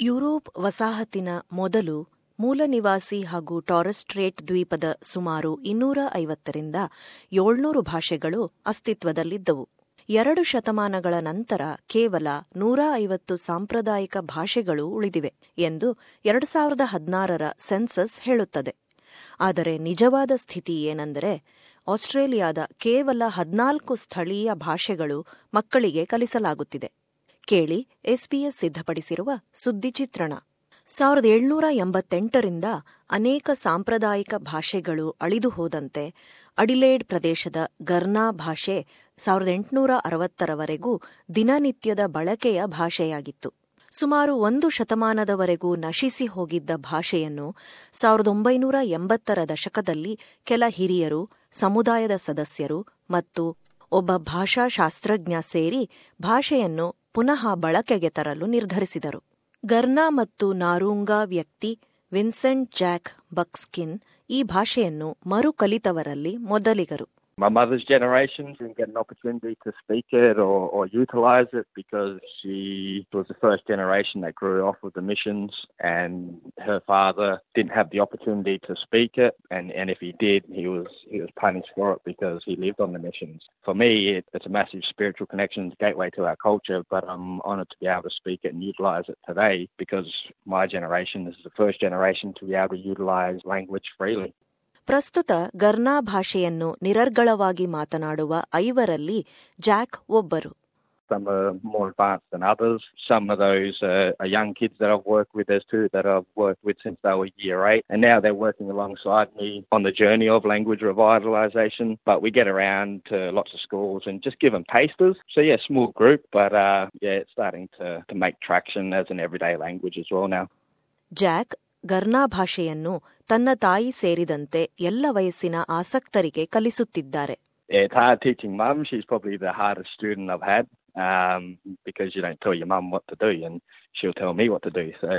Europe ವಸಾಹತಿನ ಮೊದಲು ಮೂಲನಿವಾಸಿ ಹಾಗೂ ಟಾರೆಸ್ಟ್ರೇಟ್ ದ್ವೀಪದ ಸುಮಾರು ಇನ್ನೂರ ಐವತ್ತರಿಂದ ಏಳ್ನೂರು ಭಾಷೆಗಳು ಅಸ್ತಿತ್ವದಲ್ಲಿದ್ದವು. ಎರಡು ಶತಮಾನಗಳ ನಂತರ ಕೇವಲ ನೂರ ಐವತ್ತು ಸಾಂಪ್ರದಾಯಿಕ ಭಾಷೆಗಳು ಉಳಿದಿವೆ ಎಂದು ಎರಡು ಸಾವಿರದ ಹದಿನಾರರ ಸೆನ್ಸಸ್ ಹೇಳುತ್ತದೆ. ಆದರೆ ನಿಜವಾದ ಸ್ಥಿತಿ ಏನೆಂದರೆ, ಆಸ್ಟ್ರೇಲಿಯಾದ ಕೇವಲ ಹದಿನಾಲ್ಕು ಸ್ಥಳೀಯ ಭಾಷೆಗಳು ಮಕ್ಕಳಿಗೆ ಕಲಿಸಲಾಗುತ್ತಿದೆ. ಕೇಳಿ ಎಸ್ಪಿಎಸ್ ಸಿದ್ಧಪಡಿಸಿರುವ ಸುದ್ದಿ ಚಿತ್ರಣ. ಸಾವಿರದ ಏಳ್ನೂರ ಎಂಬತ್ತೆಂಟರಿಂದ ಅನೇಕ ಸಾಂಪ್ರದಾಯಿಕ ಭಾಷೆಗಳು ಅಳಿದು ಹೋದಂತೆ ಅಡಿಲೇಡ್ ಪ್ರದೇಶದ ಗರ್ನಾ ಭಾಷೆ ಸಾವಿರದ ಎಂಟುನೂರ ಅರವತ್ತರವರೆಗೂ ದಿನನಿತ್ಯದ ಬಳಕೆಯ ಭಾಷೆಯಾಗಿತ್ತು. ಸುಮಾರು ಒಂದು ಶತಮಾನದವರೆಗೂ ನಶಿಸಿ ಹೋಗಿದ್ದ ಭಾಷೆಯನ್ನು ಸಾವಿರದ ಒಂಬೈನೂರ ಎಂಬತ್ತರ ದಶಕದಲ್ಲಿ ಕೆಲ ಹಿರಿಯರು, ಸಮುದಾಯದ ಸದಸ್ಯರು ಮತ್ತು ಒಬ್ಬ ಭಾಷಾಶಾಸ್ತ್ರಜ್ಞ ಸೇರಿ ಭಾಷೆಯನ್ನು ಪುನಃ ಬಳಕೆಗೆ ತರಲು ನಿರ್ಧರಿಸಿದರು. ಗರ್ನಾ ಮತ್ತು ನಾರೂಂಗಾ ವ್ಯಕ್ತಿ ವಿನ್ಸೆಂಟ್ ಜಾಕ್ ಬಕ್ಸ್ಕಿನ್ ಈ ಭಾಷೆಯನ್ನು ಮರುಕಲಿತವರಲ್ಲಿ ಮೊದಲಿಗರು. My mother's generation didn't get an opportunity to speak it or, or utilize it because she was the first generation that grew off of the missions and her father didn't have the opportunity to speak it and, and if he did he was he was punished for it because he lived on the missions. For me it, it's a massive spiritual connection, gateway to our culture, but I'm honoured to be able to speak it and utilize it today because my generation is the first generation to be able to utilize language freely. ಪ್ರಸ್ತುತ ಗರ್ನಾ ಭಾಷೆಯನ್ನು ನಿರರ್ಗಳವಾಗಿ ಮಾತನಾಡುವ ಐವರಲ್ಲಿ Jack ಒಬ್ಬರು Some are more advanced than others. Some of those uh, are young kids that I've worked with. There's two that I've worked with since they were year eight, and now they're working alongside me on the journey of language revitalisation. But we get around to lots of schools and just give them tasters. So yeah, small group, but uh, yeah, it's starting to, to make traction as an everyday language as well now. Jack Garna ಭಾಷೆಯನ್ನು ತನ್ನ ತಾಯಿ ಸೇರಿದಂತೆ ಎಲ್ಲ ವಯಸ್ಸಿನ ಆಸಕ್ತರಿಗೆ ಕಲಿಸುತ್ತಿದ್ದಾರೆ Yeah, it's hard teaching mum. She's probably the hardest student I've had um, because you don't tell your mum what to do and she'll tell me what to do. So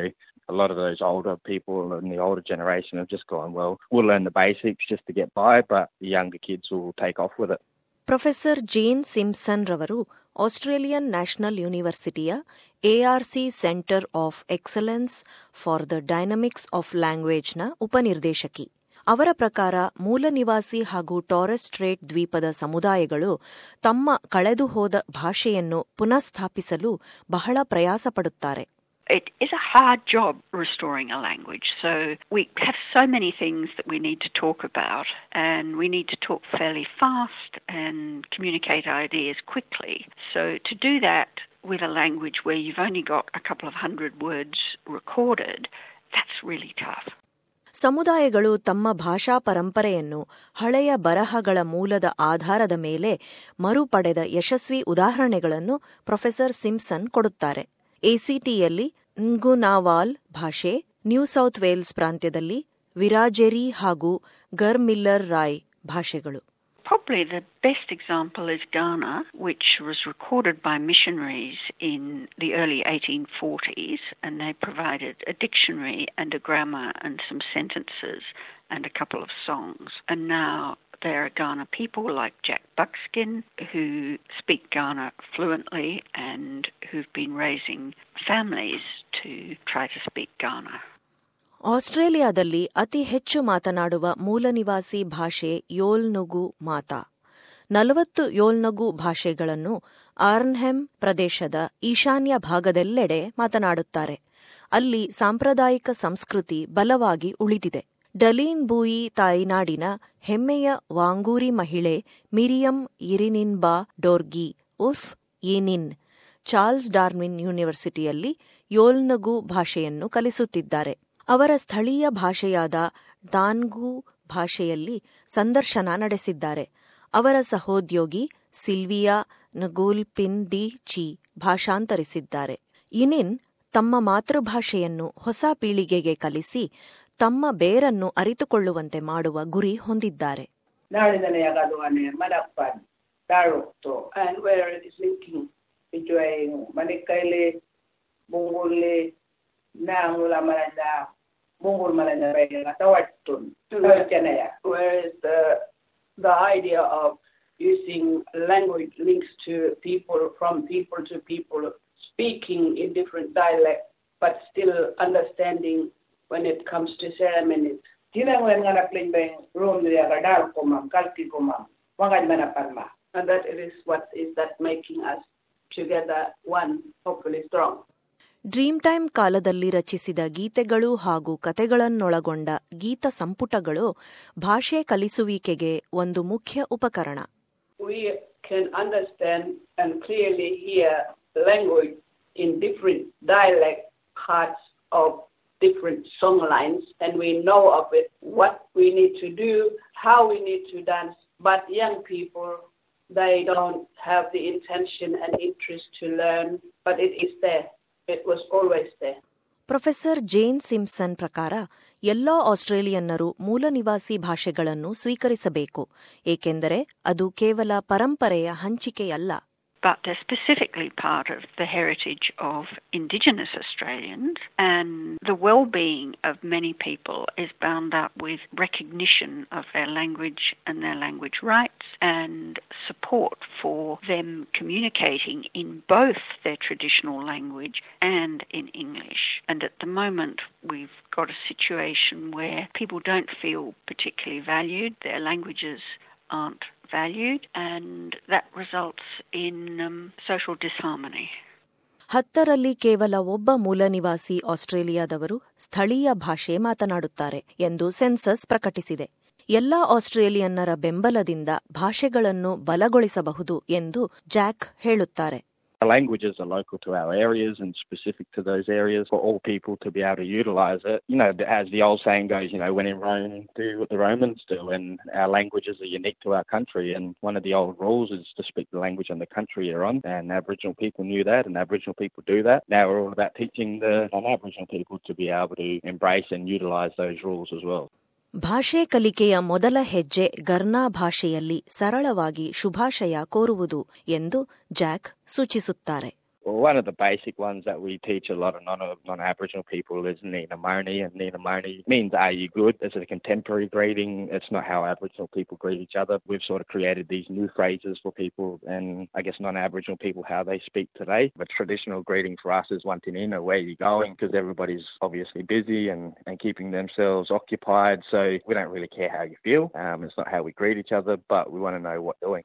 a lot of those older people in the older generation have just gone, well, we'll learn the basics just to get by, but the younger kids will take off with it. Professor Jane Simpson ರವರು Australian national ಯೂನಿವರ್ಸಿಟಿಯ ARC centre of excellence for the dynamics of ಲ್ಯಾಂಗ್ವೇಜ್ನ ಉಪನಿರ್ದೇಶಕಿ. ಅವರ ಪ್ರಕಾರ ಮೂಲ ನಿವಾಸಿ ಹಾಗೂ ಟಾರೆಸ್ಟ್ರೇಟ್ ದ್ವೀಪದ ಸಮುದಾಯಗಳು ತಮ್ಮ ಕಳೆದುಹೋದ ಭಾಷೆಯನ್ನು ಪುನಃಸ್ಥಾಪಿಸಲು ಬಹಳ ಪ್ರಯಾಸಪಡುತ್ತಾರೆ. It is a hard job restoring a language. So we have so many things that we need to talk about, and we need to talk fairly fast and communicate ideas quickly. So to do that with a language where you've only got a couple of hundred words recorded, that's really tough. ಸಮುದಾಯಗಳು ತಮ್ಮ ಭಾಷಾ ಪರಂಪರೆಯನ್ನು ಹಳೆಯ ಬರಹಗಳ ಮೂಲದ ಆಧಾರದ ಮೇಲೆ ಮರುಪಡೆದ ಯಶಸ್ವಿ ಉದಾಹರಣೆಗಳನ್ನು professor Simpson ಕೊಡುತ್ತಾರೆ ಎಸಿಟಿಯಲ್ಲಿ ನ್ಗುನಾವಾಲ್ ಭಾಷೆ ನ್ಯೂ ಸೌತ್ ವೇಲ್ಸ್ ಪ್ರಾಂತ್ಯದಲ್ಲಿ ವಿರಾಜೆರಿ ಹಾಗೂ ಗರ್ಮಿಲ್ಲರ್ ರಾಯ್ ಭಾಷೆಗಳು Probably the best example is Ghana, which was recorded by missionaries in the early 1840s, and they provided a dictionary and a grammar and some sentences and a couple of songs. And now there are Ghana people like Jack Buckskin who speak Ghana fluently and who've been raising families to try to speak Ghana. ಆಸ್ಟ್ರೇಲಿಯಾದಲ್ಲಿ ಅತಿ ಹೆಚ್ಚು ಮಾತನಾಡುವ ಮೂಲನಿವಾಸಿ ಭಾಷೆ ಯೋಲ್ನುಗು ಮಾತಾ ನಲವತ್ತು ಯೋಲ್ನಗು ಭಾಷೆಗಳನ್ನು ಆರ್ನ್ಹೆಮ್ ಪ್ರದೇಶದ ಈಶಾನ್ಯ ಭಾಗದೆಲ್ಲೆಡೆ ಮಾತನಾಡುತ್ತಾರೆ ಅಲ್ಲಿ ಸಾಂಪ್ರದಾಯಿಕ ಸಂಸ್ಕೃತಿ ಬಲವಾಗಿ ಉಳಿದಿದೆ ಡಲೀನ್ ಬೂಯಿ ತಾಯ್ನಾಡಿನ ಹೆಮ್ಮೆಯ ವಾಂಗೂರಿ ಮಹಿಳೆ ಮಿರಿಯಂ ಇರಿನಿನ್ಬಾ ಡೋರ್ಗಿ ಉರ್ಫ್ ಯಿನಿನ್ ಚಾರ್ಲ್ಸ್ ಡಾರ್ವಿನ್ ಯೂನಿವರ್ಸಿಟಿಯಲ್ಲಿ ಯೋಲ್ನಗು ಭಾಷೆಯನ್ನು ಕಲಿಸುತ್ತಿದ್ದಾರೆ. ಅವರ ಸ್ಥಳೀಯ ಭಾಷೆಯಾದ ದಾನ್ಗು ಭಾಷೆಯಲ್ಲಿ ಸಂದರ್ಶನ ನಡೆಸಿದ್ದಾರೆ. ಅವರ ಸಹೋದ್ಯೋಗಿ ಸಿಲ್ವಿಯಾ ನಗೂಲ್ಪಿನ್ ಡಿ ಚಿ ಭಾಷಾಂತರಿಸಿದ್ದಾರೆ. ಇನಿನ್ ತಮ್ಮ ಮಾತೃಭಾಷೆಯನ್ನು ಹೊಸ ಪೀಳಿಗೆಗೆ ಕಲಿಸಿ ತಮ್ಮ ಬೇರನ್ನು ಅರಿತುಕೊಳ್ಳುವಂತೆ ಮಾಡುವ ಗುರಿ ಹೊಂದಿದ್ದಾರೆ. ನಾವು and where it is making ಬಿಟುವೇ ಮಲೆಕೈಲೇ ಬಂಗುಲಿ ನಾವುಲ ಮಲನ್ಯಾ ಬಂಗುಲ್ the the idea of using language links people from people people speaking in different dialect but still understanding when it comes to ceremonies. Tina when ngana pling bang room the radar kumam, kalki kumam, ma'am, mana man parma. And that is what is that making us together one, hopefully strong. Dreamtime ಕಾಲದಲ್ಲಿ ರಚಿಸಿದ ಗೀತೆಗಳು ಹಾಗೂ ಕತೆಗಳನ್ನೊಳಗೊಂಡ ಗೀತ ಸಂಪುಟಗಳು ಭಾಷೆ ಕಲಿಸುವಿಕೆಗೆ ಒಂದು ಮುಖ್ಯ ಉಪಕರಣ We can understand and clearly hear language in different dialect parts of different song lines and we know of it, what we need to do, how we need to dance. But young people, they don't have the intention and interest to learn, but it is there. It was always there. Professor Jane Simpson ಪ್ರಕಾರ ಎಲ್ಲ ಆಸ್ಟ್ರೇಲಿಯನ್ನರು ಮೂಲ ನಿವಾಸಿ ಭಾಷೆಗಳನ್ನು ಸ್ವೀಕರಿಸಬೇಕು ಏಕೆಂದರೆ ಅದು ಕೇವಲ ಪರಂಪರೆಯ ಹಂಚಿಕೆಯಲ್ಲ but they're specifically part of the heritage of Indigenous Australians, and the well being of many people is bound up with recognition of their language and their language rights and support for them communicating in both their traditional language and in English. And at the moment, we've got a situation where people don't feel particularly valued, their languages aren't valued, and that results in um, social disharmony. ಹತ್ತರಲ್ಲಿ ಕೇವಲ ಒಬ್ಬ ಮೂಲ ನಿವಾಸಿ ಆಸ್ಟ್ರೇಲಿಯಾದವರು ಸ್ಥಳೀಯ ಭಾಷೆ ಮಾತನಾಡುತ್ತಾರೆ ಎಂದು census ಪ್ರಕಟಿಸಿದೆ ಎಲ್ಲಾ ಆಸ್ಟ್ರೇಲಿಯನ್ನರ ಬೆಂಬಲದಿಂದ ಭಾಷೆಗಳನ್ನು ಬಲಗೊಳಿಸಬಹುದು ಎಂದು ಜಾಕ್ ಹೇಳುತ್ತಾರೆ languages are local to our areas and specific to those areas for all people to be able to utilize it. You know, as the old saying goes, you know, when in Rome, do what the Romans do. And our languages are unique to our country. And one of the old rules is to speak the language in the country you're on. And Aboriginal people knew that, and Aboriginal people do that. Now we're all about teaching the non-Aboriginal people to be able to embrace and utilize those rules as well. ಭಾಷೆ ಕಲಿಕೆಯ ಮೊದಲ ಹೆಜ್ಜೆ ಗರ್ನಾ ಭಾಷೆಯಲ್ಲಿ ಸರಳವಾಗಿ ಶುಭಾಶಯ ಕೋರುವುದು ಎಂದು Jack ಸೂಚಿಸುತ್ತಾರೆ. Well, one of the basic ones that we teach a lot of non Aboriginal people is Nina Moni, and Nina Moni means "Are you good?" It's a contemporary greeting. It's not how Aboriginal people greet each other. We've sort of created these new phrases for people, and I guess non-Aboriginal people how they speak today. But traditional greeting for us is "Wantinina," where are you going? Because everybody's obviously busy and and keeping themselves occupied, so we don't really care how you feel. Um, it's not how we greet each other, but we want to know what you're doing.